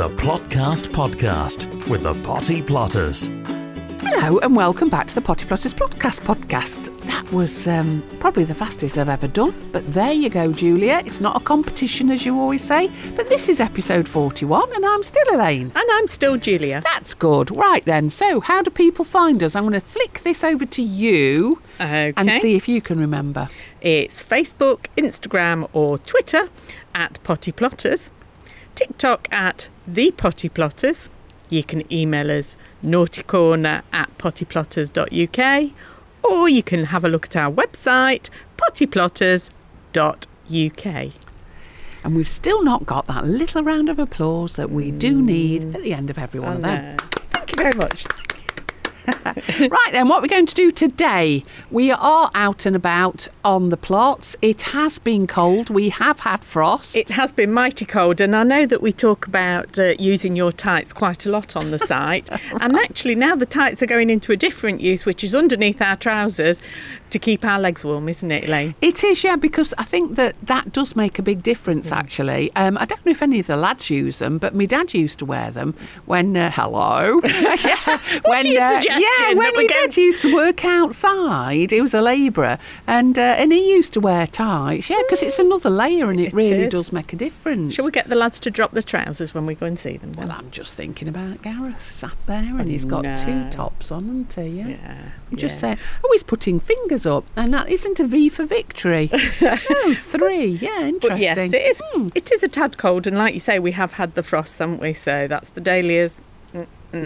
The Plotcast Podcast with the Potty Plotters. Hello and welcome back to the Potty Plotters Podcast podcast. That was um, probably the fastest I've ever done, but there you go, Julia. It's not a competition as you always say, but this is episode 41 and I'm still Elaine. And I'm still Julia. That's good. Right then, so how do people find us? I'm going to flick this over to you Okay. and see if you can remember. It's Facebook, Instagram, or Twitter at Potty Plotters, TikTok at The Potty Plotters. You can email us naughtycorner at pottyplotters.uk or you can have a look at our website pottyplotters.uk. And we've still not got that little round of applause that we do mm. need at the end of every one of them. Thank you very much. Right then, what we're going to do today, we are out and about on the plots. It has been cold. We have had frost. It has been mighty cold, and I know that we talk about uh, using your tights quite a lot on the site. And actually, now the tights are going into a different use, which is underneath our trousers to keep our legs warm, isn't it, Elaine? It is, yeah, because I think that that does make a big difference, actually. Um, I don't know if any of the lads use them, but my dad used to wear them when, uh, hello. yeah, when, uh, suggestion yeah, when my go- dad used to work outside, he was a labourer, and uh, and he used to wear tights, yeah, because it's another layer and it, It really is. does make a difference. Shall we get the lads to drop the trousers when we go and see them? Then? Well, I'm just thinking about Gareth sat there and he's got two tops on, hasn't he? Yeah. yeah, I'm just yeah. saying, oh, he's putting fingers up, and that isn't a V for victory. no, three. Yeah, interesting. But yes, it is. Hmm. It is a tad cold, and like you say, we have had the frost, haven't we? So that's the dahlias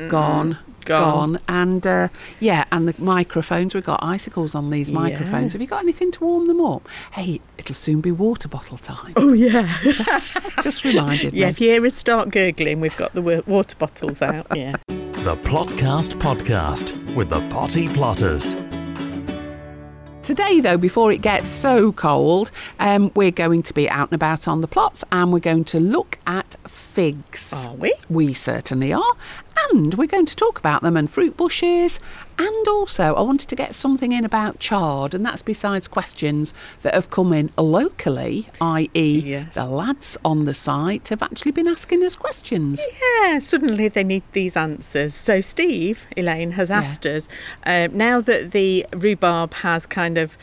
Gone. Gone. And uh, yeah, and the microphones, we've got icicles on these Yeah. microphones. Have you got anything to warm them up? Hey, it'll soon be water bottle time. Oh yeah, Just reminded me. yeah. me. If you hear us start gurgling, we've got the water bottles out. Yeah. The Plotcast Podcast with the Potty Plotters. Today, though, before it gets so cold, um, we're going to be out and about on the plots and we're going to look at figs. Are we? We certainly are. And we're going to talk about them and fruit bushes. And also, I wanted to get something in about chard, and that's besides questions that have come in locally, i.e., Yes. the lads on the site have actually been asking us questions. Yeah, suddenly they need these answers. So Steve, Elaine, has asked us uh, now that the rhubarb has kind of,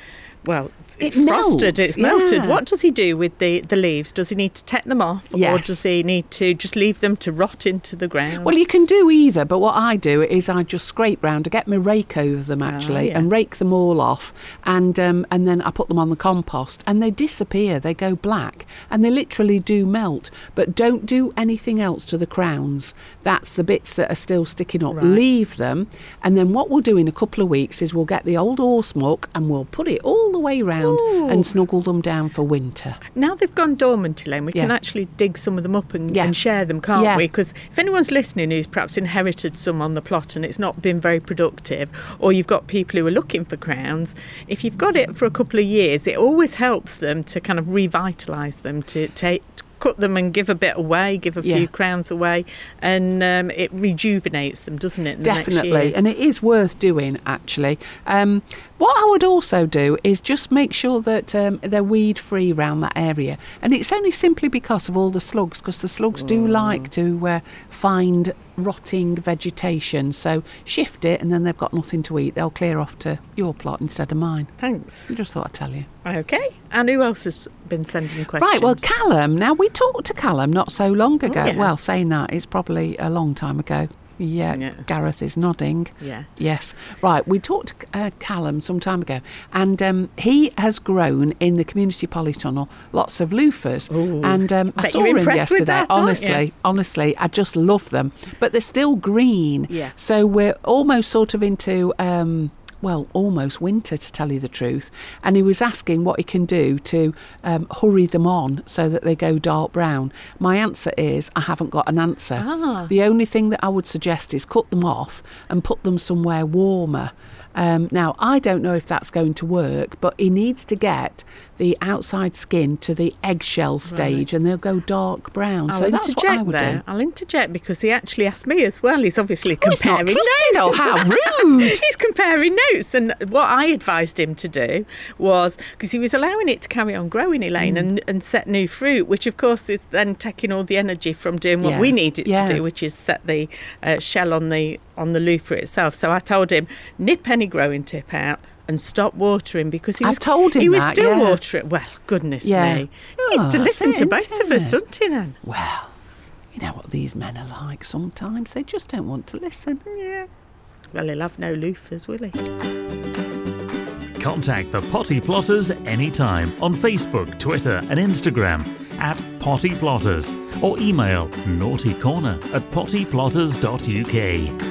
well, It it's frosted, melts, it's melted. yeah. What does he do with the, the leaves? Does he need to take them off, or does he need to just leave them to rot into the ground? Well, you can do either, but what I do is I just scrape round, I get my rake over them actually, yeah. and rake them all off, and um, and then I put them on the compost, and they disappear. They go black, and they literally do melt. But don't do anything else to the crowns. That's the bits that are still sticking up. Right. Leave them, and then what we'll do in a couple of weeks is we'll get the old horse muck and we'll put it all the way round and snuggle them down for winter. now they've gone dormant, Elaine, we can actually dig some of them up and, Yeah. and share them, can't Yeah. we? Because if anyone's listening who's perhaps inherited some on the plot and it's not been very productive, or you've got people who are looking for crowns, if you've got it for a couple of years, it always helps them to kind of revitalise them, to take. Cut them and give a bit away, give a Yeah. few crowns away, and um, it rejuvenates them, doesn't it? the next Definitely, and it is worth doing actually. Um, what I would also do is just make sure that um, they're weed free around that area, and it's only simply because of all the slugs, because the slugs do Mm. like to uh, find rotting vegetation. So shift it, and then they've got nothing to eat. They'll clear off to your plot instead of mine. Thanks. I just thought I'd tell you. Okay. And who else has been sending questions? Right, well, Callum, now we talked to Callum not so long ago. yeah. Well, saying that, it's probably a long time ago. Yeah, Yeah. Gareth is nodding. Yeah. Yes. Right, we talked to uh, Callum some time ago, and um, he has grown in the community polytunnel lots of loofahs. Ooh. and um, I saw him yesterday. that, honestly, honestly, I just love them. But they're still green. Yeah. So we're almost sort of into. Um, well, almost winter to tell you the truth. And he was asking what he can do to um, hurry them on so that they go dark brown. My answer is I haven't got an answer. Ah. The only thing that I would suggest is cut them off and put them somewhere warmer. Um, now, I don't know if that's going to work, but he needs to get the outside skin to the eggshell stage and they'll go dark brown. I'll so that's what I interject would there. do. I'll interject because he actually asked me as well. He's obviously Oh, he's not comparing. Oh, notes. how rude. He's comparing notes, and what I advised him to do was because he was allowing it to carry on growing, Elaine, Mm. and, and set new fruit, which of course is then taking all the energy from doing what Yeah. we need it Yeah. to do, which is set the uh, shell on the on the loofah itself. So I told him nip any growing tip out. And stop watering because he I've was told him he was that, still yeah. watering. Well, goodness Yeah. me, Oh, he needs to oh, listen it, to both of us, it? doesn't he? Then Well, you know what these men are like sometimes. They just don't want to listen. yeah. Well, he'll have no loofahs, will he? Contact the Potty Plotters anytime on Facebook, Twitter, and Instagram at Potty Plotters or email naughtycorner at pottyplotters.uk.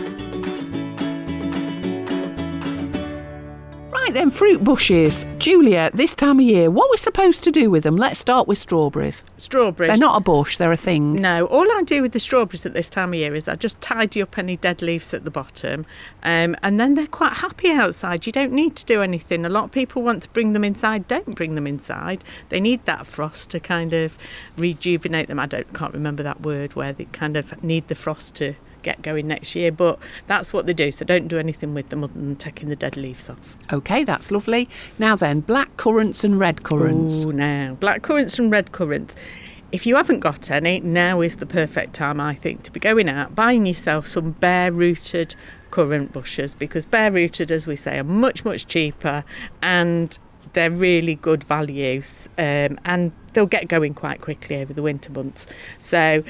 Then, fruit bushes. Julia, this time of year, what we're supposed to do with them? Let's start with strawberries. Strawberries. They're not a bush, they're a thing. No, all I do with the strawberries at this time of year is I just tidy up any dead leaves at the bottom, um, and then they're quite happy outside. You don't need to do anything. A lot of people want to bring them inside. Don't bring them inside. They need that frost to kind of rejuvenate them. I don't can't remember that word where they kind of need the frost to get going next year, but that's what they do. So don't do anything with them other than taking the dead leaves off. Okay, that's lovely. Now then, black currants and red currants. Ooh, now black currants and red currants. If you haven't got any, now is the perfect time, I think, to be going out buying yourself some bare rooted currant bushes because bare rooted, as we say, are much much cheaper and they're really good values um, and they'll get going quite quickly over the winter months. So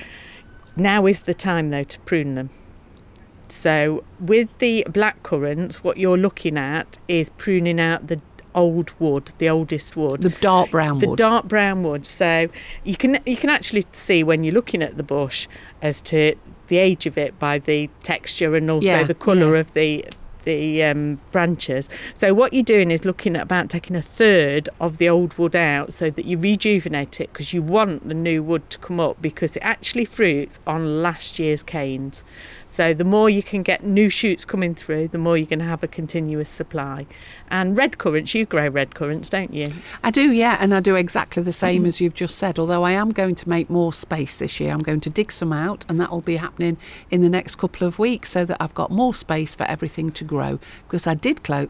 now is the time though to prune them. So with the black currants, what you're looking at is pruning out the old wood, the oldest wood. The dark brown the wood. dark brown wood. So you can you can actually see when you're looking at the bush as to the age of it by the texture and also Yeah, the colour yeah. of the the um, branches. So what you're doing is looking at about taking a third of the old wood out so that you rejuvenate it because you want the new wood to come up because it actually fruits on last year's canes. So the more you can get new shoots coming through, the more you're going to have a continuous supply. And red currants, you grow red currants, don't you? I do, yeah, and I do exactly the same as you've just said. Although I am going to make more space this year. I'm going to dig some out, and that will be happening in the next couple of weeks so that I've got more space for everything to grow. Because I did clo-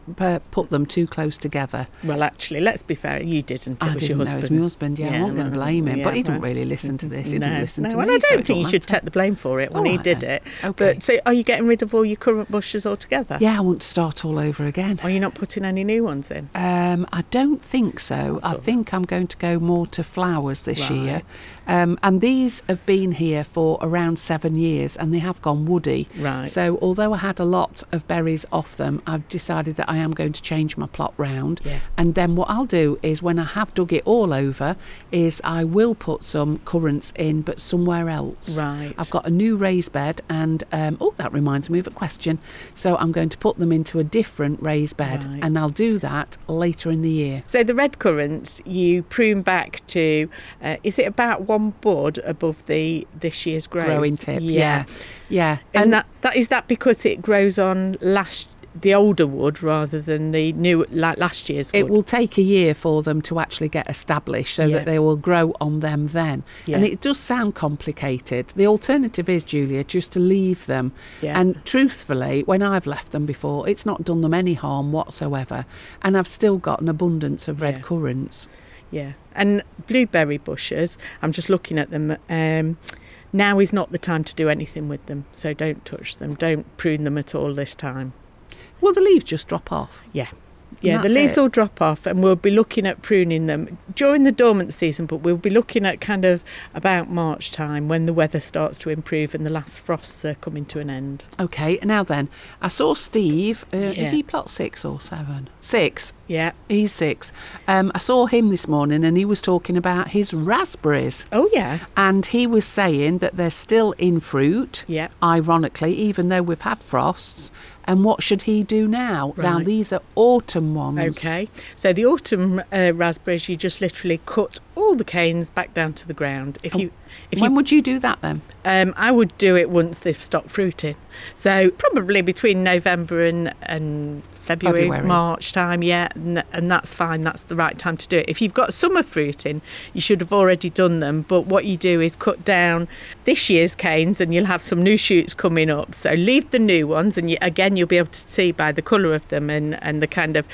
put them too close together. Well, actually, let's be fair, you didn't. It I was didn't your know it was my husband. Yeah, I'm not going to blame him, yeah, but he didn't really listen to this. He no, didn't listen no, to and me. I don't it think you should take the blame for it when All he right did then. it. Okay. But so, are you getting rid of all your currant bushes altogether? Yeah, I want to start all over again. Are you not putting any new ones in? Um, I don't think so. That's I think I'm going to go more to flowers this Right. year. Um, and these have been here for around seven years and they have gone woody. Right. So, although I had a lot of berries off them, I've decided that I am going to change my plot round. Yeah. And then what I'll do is when I have dug it all over, is I will put some currants in, but somewhere else. Right. I've got a new raised bed, and um, oh, that reminds me of a question. So I'm going to put them into a different raised bed, Right. and I'll do that later in the year. So the red currants, you prune back to, uh, is it about one bud above the this year's growth? Growing tip, yeah, yeah, And, that that is that because it grows on last the older wood rather than the new like last year's wood. It will take a year for them to actually get established so Yeah. that they will grow on them then. Yeah. And it does sound complicated. The alternative is, Julia, just to leave them. Yeah. And truthfully, when I've left them before, it's not done them any harm whatsoever. And I've still got an abundance of red currants. Yeah, and blueberry bushes. I'm just looking at them. Um, now is not the time to do anything with them, so don't touch them. Don't prune them at all this time. Well, the leaves just drop off. Yeah. Yeah, the leaves it. will drop off, and we'll be looking at pruning them during the dormant season. But we'll be looking at kind of about March time when the weather starts to improve and the last frosts are coming to an end. Okay, now then, I saw Steve. Uh, Yeah. Is he plot six or seven? Six. Yeah. He's six. Um, I saw him this morning and he was talking about his raspberries. Oh yeah. And he was saying that they're still in fruit, Yeah. ironically, even though we've had frosts. And what should he do now? Now, these are autumn ones. Okay. So the autumn uh, raspberries, you just literally cut all the canes back down to the ground. If you, if when you, would you do that then? um, I would do it once they've stopped fruiting. So probably between November and and February, February. March time, yeah, and, and that's fine. That's the right time to do it. If you've got summer fruiting, you should have already done them. But what you do is cut down this year's canes, and you'll have some new shoots coming up. So leave the new ones, and you, again, you'll be able to see by the colour of them and and the kind of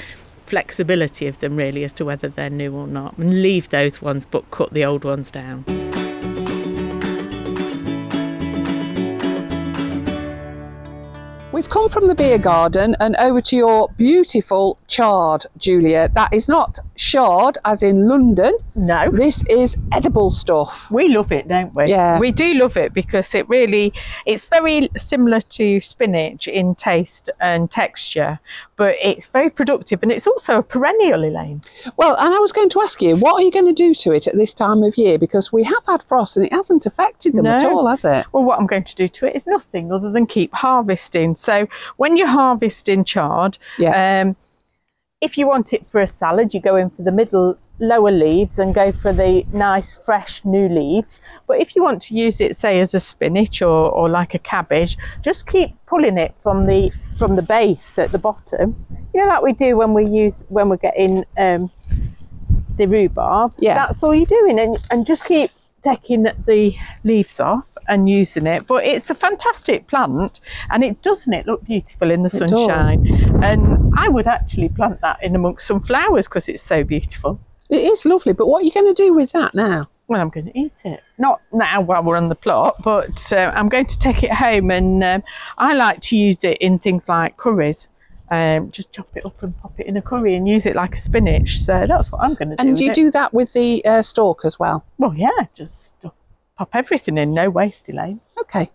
flexibility of them really as to whether they're new or not and leave those ones but cut the old ones down We've come from the beer garden and over to your beautiful chard, Julia. That is not shard as in London. No. This is edible stuff. We love it, don't we? Yeah. We do love it because it really it's very similar to spinach in taste and texture, but it's very productive and it's also a perennial, Elaine. Well, and I was going to ask you, what are you going to do to it at this time of year? Because we have had frost and it hasn't affected them at all, has it? Well, what I'm going to do to it is nothing other than keep harvesting. So when you're harvesting chard, Yeah. um, if you want it for a salad, you go in for the middle lower leaves and go for the nice fresh new leaves. But if you want to use it, say as a spinach or, or like a cabbage, just keep pulling it from the from the base at the bottom. You know, like we do when we use when we're getting um, the rhubarb. Yeah. that's all you're doing, and and just keep taking the leaves off and using it. But it's a fantastic plant, and it doesn't it look beautiful in the It does. sunshine. And I would actually plant that in amongst some flowers because it's so beautiful. It is lovely, but what are you going to do with that now? Well, I'm going to eat it. Not now while we're on the plot, but uh, I'm going to take it home. And um, I like to use it in things like curries. Um, just chop it up and pop it in a curry and use it like a spinach. So that's what I'm going to do. And you it. do that with the uh, stalk as well? Well, yeah, just pop everything in, no waste, Elaine. Okay.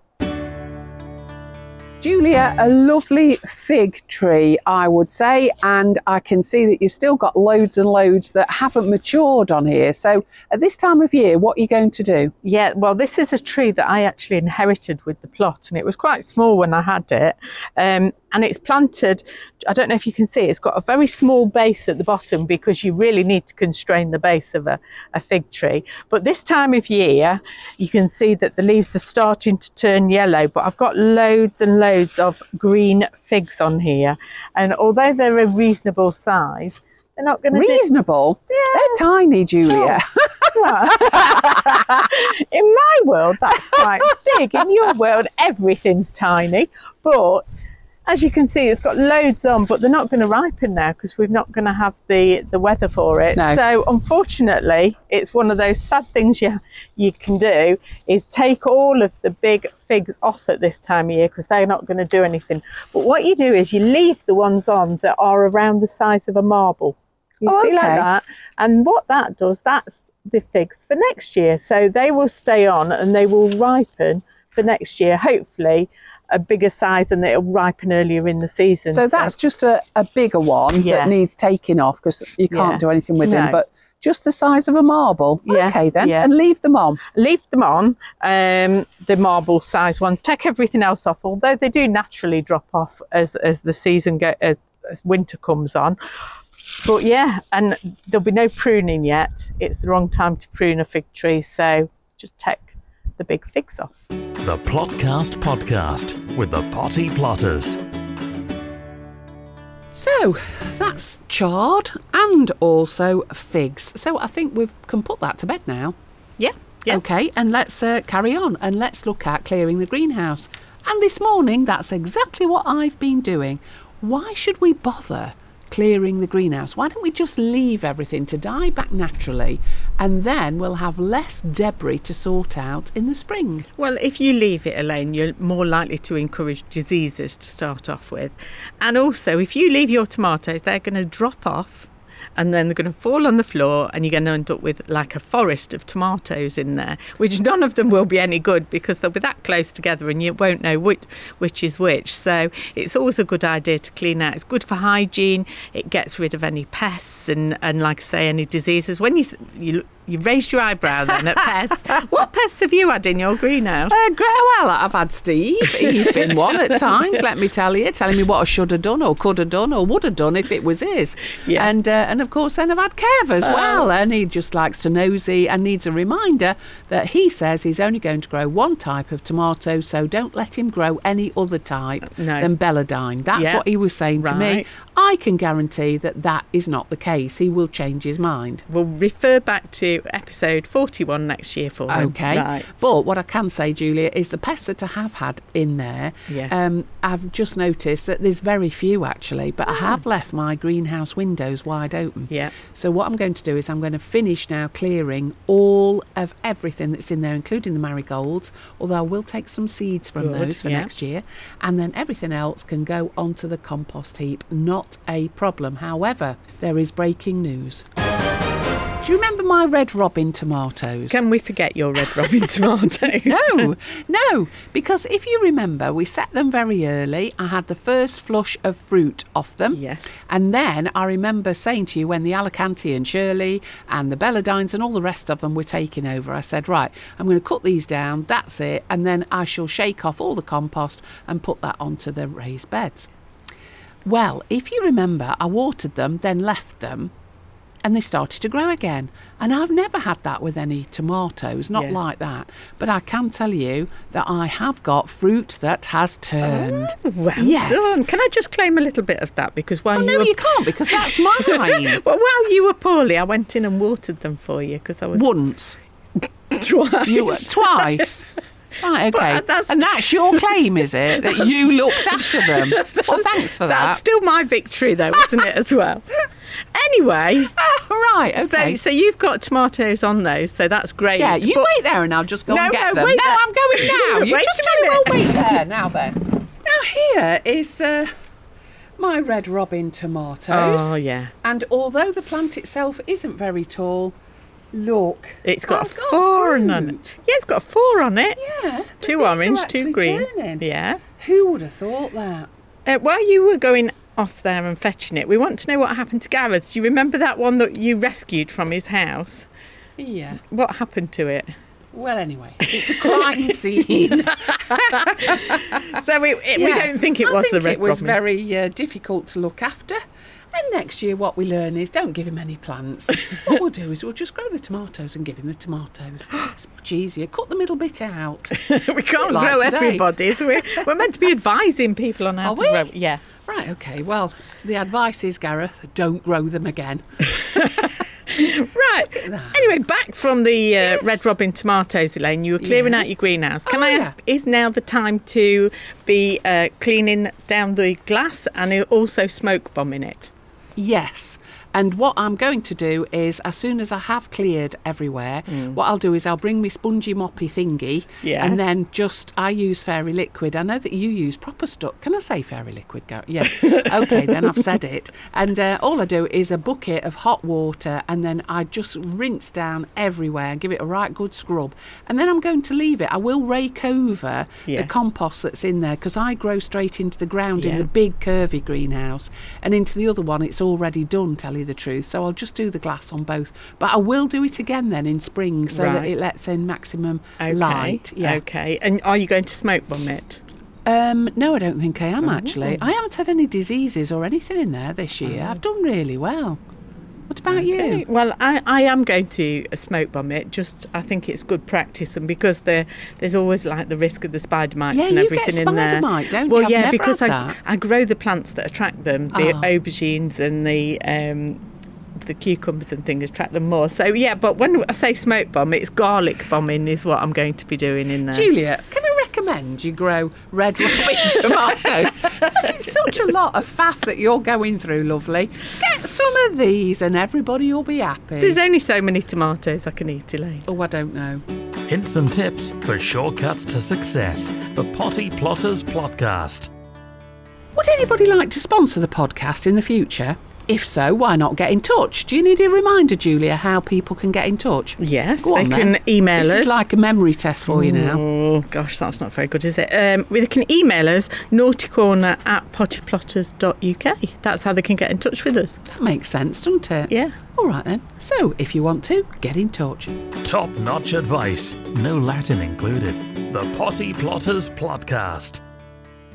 Julia, a lovely fig tree, I would say, and I can see that you've still got loads and loads that haven't matured on here. So, at this time of year, what are you going to do? Yeah, well, this is a tree that I actually inherited with the plot, and it was quite small when I had it. Um, and it's planted, I don't know if you can see, it's got a very small base at the bottom because you really need to constrain the base of a, a fig tree. But this time of year, you can see that the leaves are starting to turn yellow, but I've got loads and loads of green figs on here. And although they're a reasonable size, they're not going to be Reasonable? They're tiny, Julia. well, in my world, that's quite big. In your world, everything's tiny. But as you can see, it's got loads on, but they're not going to ripen now because we're not going to have the, the weather for it. No. So, unfortunately, it's one of those sad things you you can do is take all of the big figs off at this time of year because they're not going to do anything. But what you do is you leave the ones on that are around the size of a marble. You Oh, see like that, and what that does, that's the figs for next year. So they will stay on and they will ripen for next year, hopefully a bigger size and it'll ripen earlier in the season. so, that's just a, a bigger one Yeah. that needs taking off because you can't Yeah. do anything with them. But just the size of a marble. Yeah, Okay, then. yeah. And leave them on. leave them on, um, the marble size ones. Take everything else off, although they do naturally drop off as as the season go uh, as winter comes on. But yeah, and there'll be no pruning yet. It's the wrong time to prune a fig tree, so just take the big figs off. The Plotcast Podcast with the Potty Plotters. So that's chard and also figs. So I think we can put that to bed now. yeah yeah Okay, and let's uh, carry on and let's look at clearing the greenhouse. And this morning, that's exactly what I've been doing. Why should we bother clearing the greenhouse? Why don't we just leave everything to die back naturally and then we'll have less debris to sort out in the spring? Well, if you leave it, Elaine, you're more likely to encourage diseases to start off with. And also, if you leave your tomatoes, they're going to drop off and then they're going to fall on the floor and you're going to end up with like a forest of tomatoes in there, which none of them will be any good because they'll be that close together and you won't know which, which is which. So it's always a good idea to clean out. It's good for hygiene. It gets rid of any pests and, and like I say, any diseases. When you, you You raised your eyebrow then at pests. what pests have you had in your greenhouse? Uh, gre- well, I've had Steve. He's been one at times, let me tell you, telling me what I should have done or could have done or would have done if it was his. Yeah. And uh, and of course, then I've had Kev as well. And he just likes to nosy and needs a reminder that he says he's only going to grow one type of tomato, so don't let him grow any other type No. than Belladine. That's what he was saying to me. I can guarantee that that is not the case. He will change his mind. We'll refer back to episode 41 next year for him. Okay. Right. But what I can say, Julia, is the pests that I have had in there, Yeah. um, I've just noticed that there's very few actually, but I have left my greenhouse windows wide open. Yeah. So what I'm going to do is I'm going to finish now clearing all of everything that's in there, including the marigolds, although I will take some seeds from Good, those for yeah. next year. And then everything else can go onto the compost heap. Not a problem. However, there is breaking news. Do you remember my red robin tomatoes? Can we forget your red robin tomatoes? No, no, because if you remember, we set them very early. I had the first flush of fruit off them. Yes. And then I remember saying to you when the Alicante and Shirley and the Belladines and all the rest of them were taking over, I said, right, I'm going to cut these down, that's it, and then I shall shake off all the compost and put that onto the raised beds. Well, if you remember, I watered them, then left them, and they started to grow again. And I've never had that with any tomatoes, not Yeah. like that. But I can tell you that I have got fruit that has turned. Oh, well Yes. done. Can I just claim a little bit of that? Because while Oh, you no, were you can't because that's mine. well, while you were poorly, I went in and watered them for you because I was Once. twice. You were twice. Right, okay. But that's- and that's your claim, is it? That you looked after them? Well, thanks for that. That's still my victory, though, isn't it? As well. Anyway, right, okay. so so you've got tomatoes on those, so that's great. yeah, you But- wait there and I'll just go No, and get no, them. wait no, there. I'm going now. You Wait just very well wait there. Now then. Now here is uh, my red robin tomatoes. Oh yeah, And although the plant itself isn't very tall, look. it's got a four on it. Yeah, it's got a four on it. Yeah. Two orange, two green. turning. Yeah. Who would have thought that? Uh, while you were going off there and fetching it, we want to know what happened to Gareth. Do you remember that one that you rescued from his house? Yeah. What happened to it? Well, anyway, it's a crime scene. So we, it, we don't think it I was think the red it was robin. very uh, difficult to look after. And next year, what we learn is don't give him any plants. what we'll do is we'll just grow the tomatoes and give him the tomatoes. It's much easier. Cut the middle bit out. we can't like grow today. everybody, so we're, we're meant to be advising people on how Are to we? grow. Yeah. Right, okay. Well, the advice is, Gareth, don't grow them again. Right. Anyway, back from the uh, red robin tomatoes, Elaine. You were clearing Yeah. out your greenhouse. Can Oh, I yeah. ask, is now the time to be uh, cleaning down the glass and also smoke bombing it? Yes. And what I'm going to do is, as soon as I have cleared everywhere, what I'll do is I'll bring my spongy moppy thingy, Yeah. and then just I use fairy liquid. I know that you use proper stuff. Can I say fairy liquid? Go, yeah. okay, then I've said it. And uh, all I do is a bucket of hot water, and then I just rinse down everywhere and give it a right good scrub. And then I'm going to leave it. I will rake over Yeah. the compost that's in there because I grow straight into the ground in the big curvy greenhouse and into the other one it's already done tell you the truth so I'll just do the glass on both but I will do it again then in spring so that it lets in maximum Okay. light yeah Okay. And are you going to smoke bomb it? um no I don't think I am actually Oh. I haven't had any diseases or anything in there this year I've done really well what about Okay. you Well, I, I am going to smoke bomb it. Just I think it's good practice, and because there there's always like the risk of the spider mites Yeah, and you everything in there. spider mite, don't you? well, I've yeah, because I that. I grow the plants that attract them, the Ah. aubergines and the. Um, the cucumbers and things attract them more. So yeah, but when I say smoke bomb, it's garlic bombing is what I'm going to be doing in there. Julia, recommend you grow red robin tomatoes? It's such a lot of faff that you're going through, lovely. Get some of these and everybody will be happy. There's only so many tomatoes I can eat, Elaine. oh, I don't know. Hints and tips for shortcuts to success. The Potty Plotters Plotcast. Would anybody like to sponsor the podcast in the future? If so, why not get in touch? Do you need a reminder, Julia, how people can get in touch? Yes, Go they on, can then. email this us. is like a memory test for you now. Oh gosh, that's not very good, is it? Um, they can email us naughtycorner at pottyplotters.uk. That's how they can get in touch with us. That makes sense, doesn't it? Yeah. All right then. So, if you want to, get in touch. Top notch advice, no Latin included. The Potty Plotters Podcast.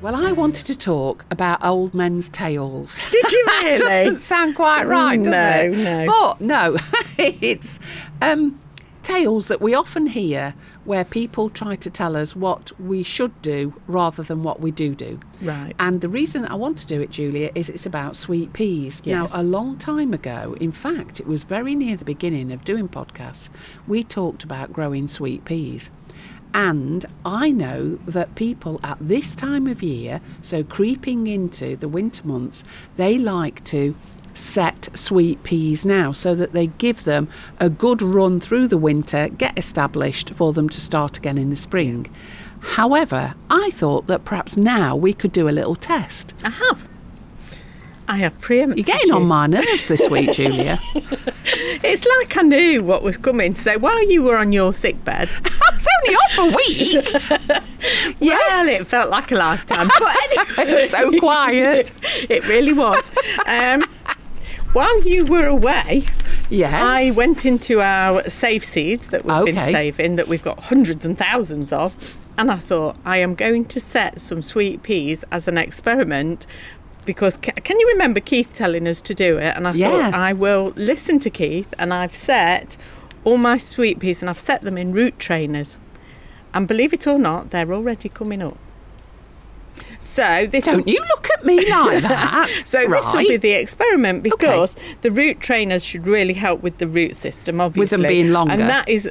Well, I wanted to talk about old men's tales. Did you that really? doesn't sound quite right, does No, it? no. But no, it's um, tales that we often hear where people try to tell us what we should do rather than what we do do. Right. And the reason I want to do it, Julia, is it's about sweet peas. Yes. Now, a long time ago, in fact, it was very near the beginning of doing podcasts, we talked about growing sweet peas. And I know that people at this time of year, so creeping into the winter months, they like to set sweet peas now so that they give them a good run through the winter, get established for them to start again in the spring. However, I thought that perhaps now we could do a little test. I have. I have preempted You're getting on my nerves this week, Julia. It's like I knew what was coming. So while you were on your sick bed, I was only off a week. well, it felt like a lifetime. But anyway, so quiet. it really was. Um, while you were away, Yes. I went into our save seeds that we've been saving, that we've got hundreds and thousands of, and I thought I am going to set some sweet peas as an experiment. Because can you remember Keith telling us to do it? And I Yeah. thought I will listen to Keith, and I've set all my sweet peas, and I've set them in root trainers. And believe it or not, they're already coming up. So this Don't you look at me like that. so this will be the experiment because the root trainers should really help with the root system, obviously. with them being longer. And that is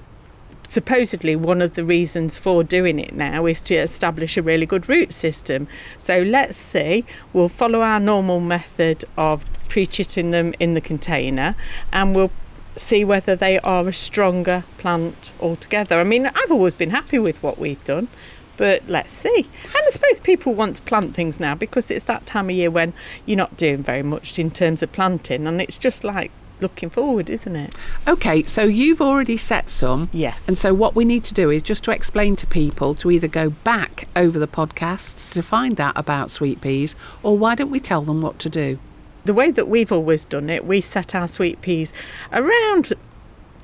supposedly one of the reasons for doing it now is to establish a really good root system. So let's see, we'll follow our normal method of pre-chitting them in the container and we'll see whether they are a stronger plant altogether. I mean, I've always been happy with what we've done. But let's see. And I suppose people want to plant things now because it's that time of year when you're not doing very much in terms of planting, and it's just like looking forward, isn't it? Okay, so you've already set some. Yes. And so what we need to do is just to explain to people to either go back over the podcasts to find out about sweet peas, or why don't we tell them what to do? The way that we've always done it, we set our sweet peas around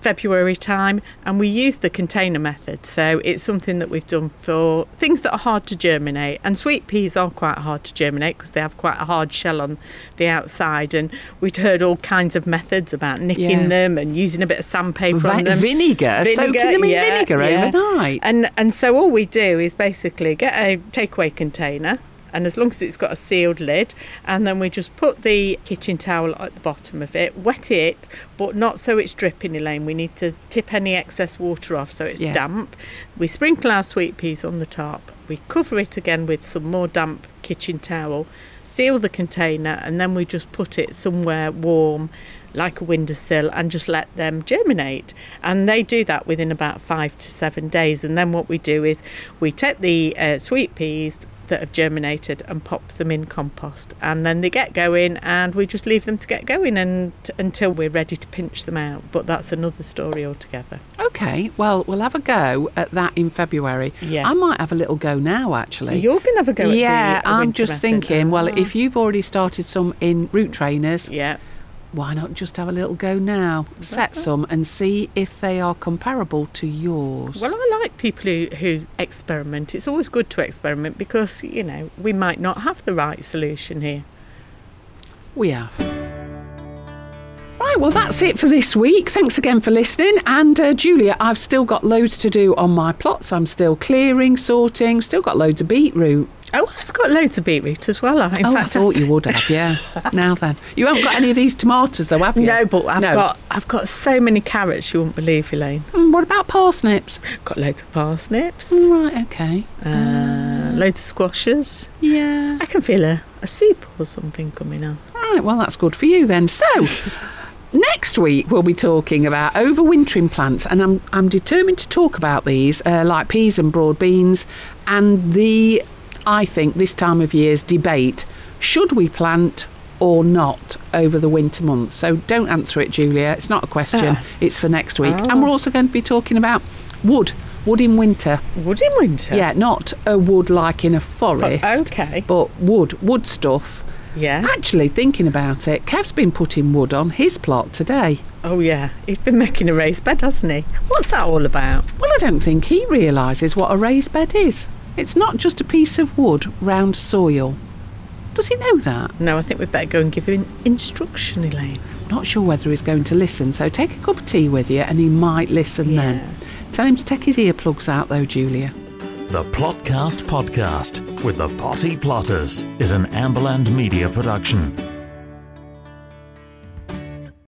February time and we use the container method. So it's something that we've done for things that are hard to germinate. And sweet peas are quite hard to germinate because they have quite a hard shell on the outside. And we'd heard all kinds of methods about nicking Yeah. them and using a bit of sandpaper on them. vinegar, soaking them in vinegar overnight. And and so all we do is basically get a takeaway container and as long as it's got a sealed lid and then we just put the kitchen towel at the bottom of it, wet it, but not so it's dripping, Elaine. We need to tip any excess water off so it's Yeah. damp. We sprinkle our sweet peas on the top. We cover it again with some more damp kitchen towel, seal the container, and then we just put it somewhere warm like a windowsill and just let them germinate. And they do that within about five to seven days. And then what we do is we take the uh, sweet peas that have germinated and pop them in compost and then they get going and we just leave them to get going and until we're ready to pinch them out but that's another story altogether Okay, well, we'll have a go at that in February. Yeah. I might have a little go now, actually. you're going to have a go yeah, the uh, I'm just thinking, well, Ah. if you've already started some in root trainers, yeah why not just have a little go now? Set some and see if they are comparable to yours. Well, I like people who, who experiment. It's always good to experiment because, you know, we might not have the right solution here. We have. Right, well, that's it for this week. Thanks again for listening. And uh, Julia, I've still got loads to do on my plots. I'm still clearing, sorting, still got loads of beetroot. Oh, I've got loads of beetroot as well. In oh, fact, I thought you would have, yeah. now then. You haven't got any of these tomatoes, though, have you? No, but I've No. got I've got so many carrots you wouldn't believe, Elaine. Mm, what about parsnips? Got loads of parsnips, Right, okay. uh, loads of squashes. Yeah. I can feel a, a soup or something coming on. Right, well, that's good for you then. So, next week we'll be talking about overwintering plants, and I'm, I'm determined to talk about these, uh, like peas and broad beans, and the, I think, this time of year's debate should we plant or not over the winter months? So don't answer it, Julia. It's not a question, Ah. it's for next week. Oh. And we're also going to be talking about wood. Wood in winter. Wood in winter. Yeah, not a wood like in a forest. okay. But wood, wood stuff. Yeah. Actually, thinking about it, Kev's been putting wood on his plot today. Oh yeah. He's been making a raised bed, hasn't he? What's that all about? Well, I don't think he realises what a raised bed is. It's not just a piece of wood round soil. Does he know that? No, I think we'd better go and give him instruction, Elaine. Not sure whether he's going to listen, so take a cup of tea with you and he might listen Yeah. then. Tell him to take his earplugs out though, Julia. The Plotcast Podcast with the Potty Plotters is an Amberland Media production.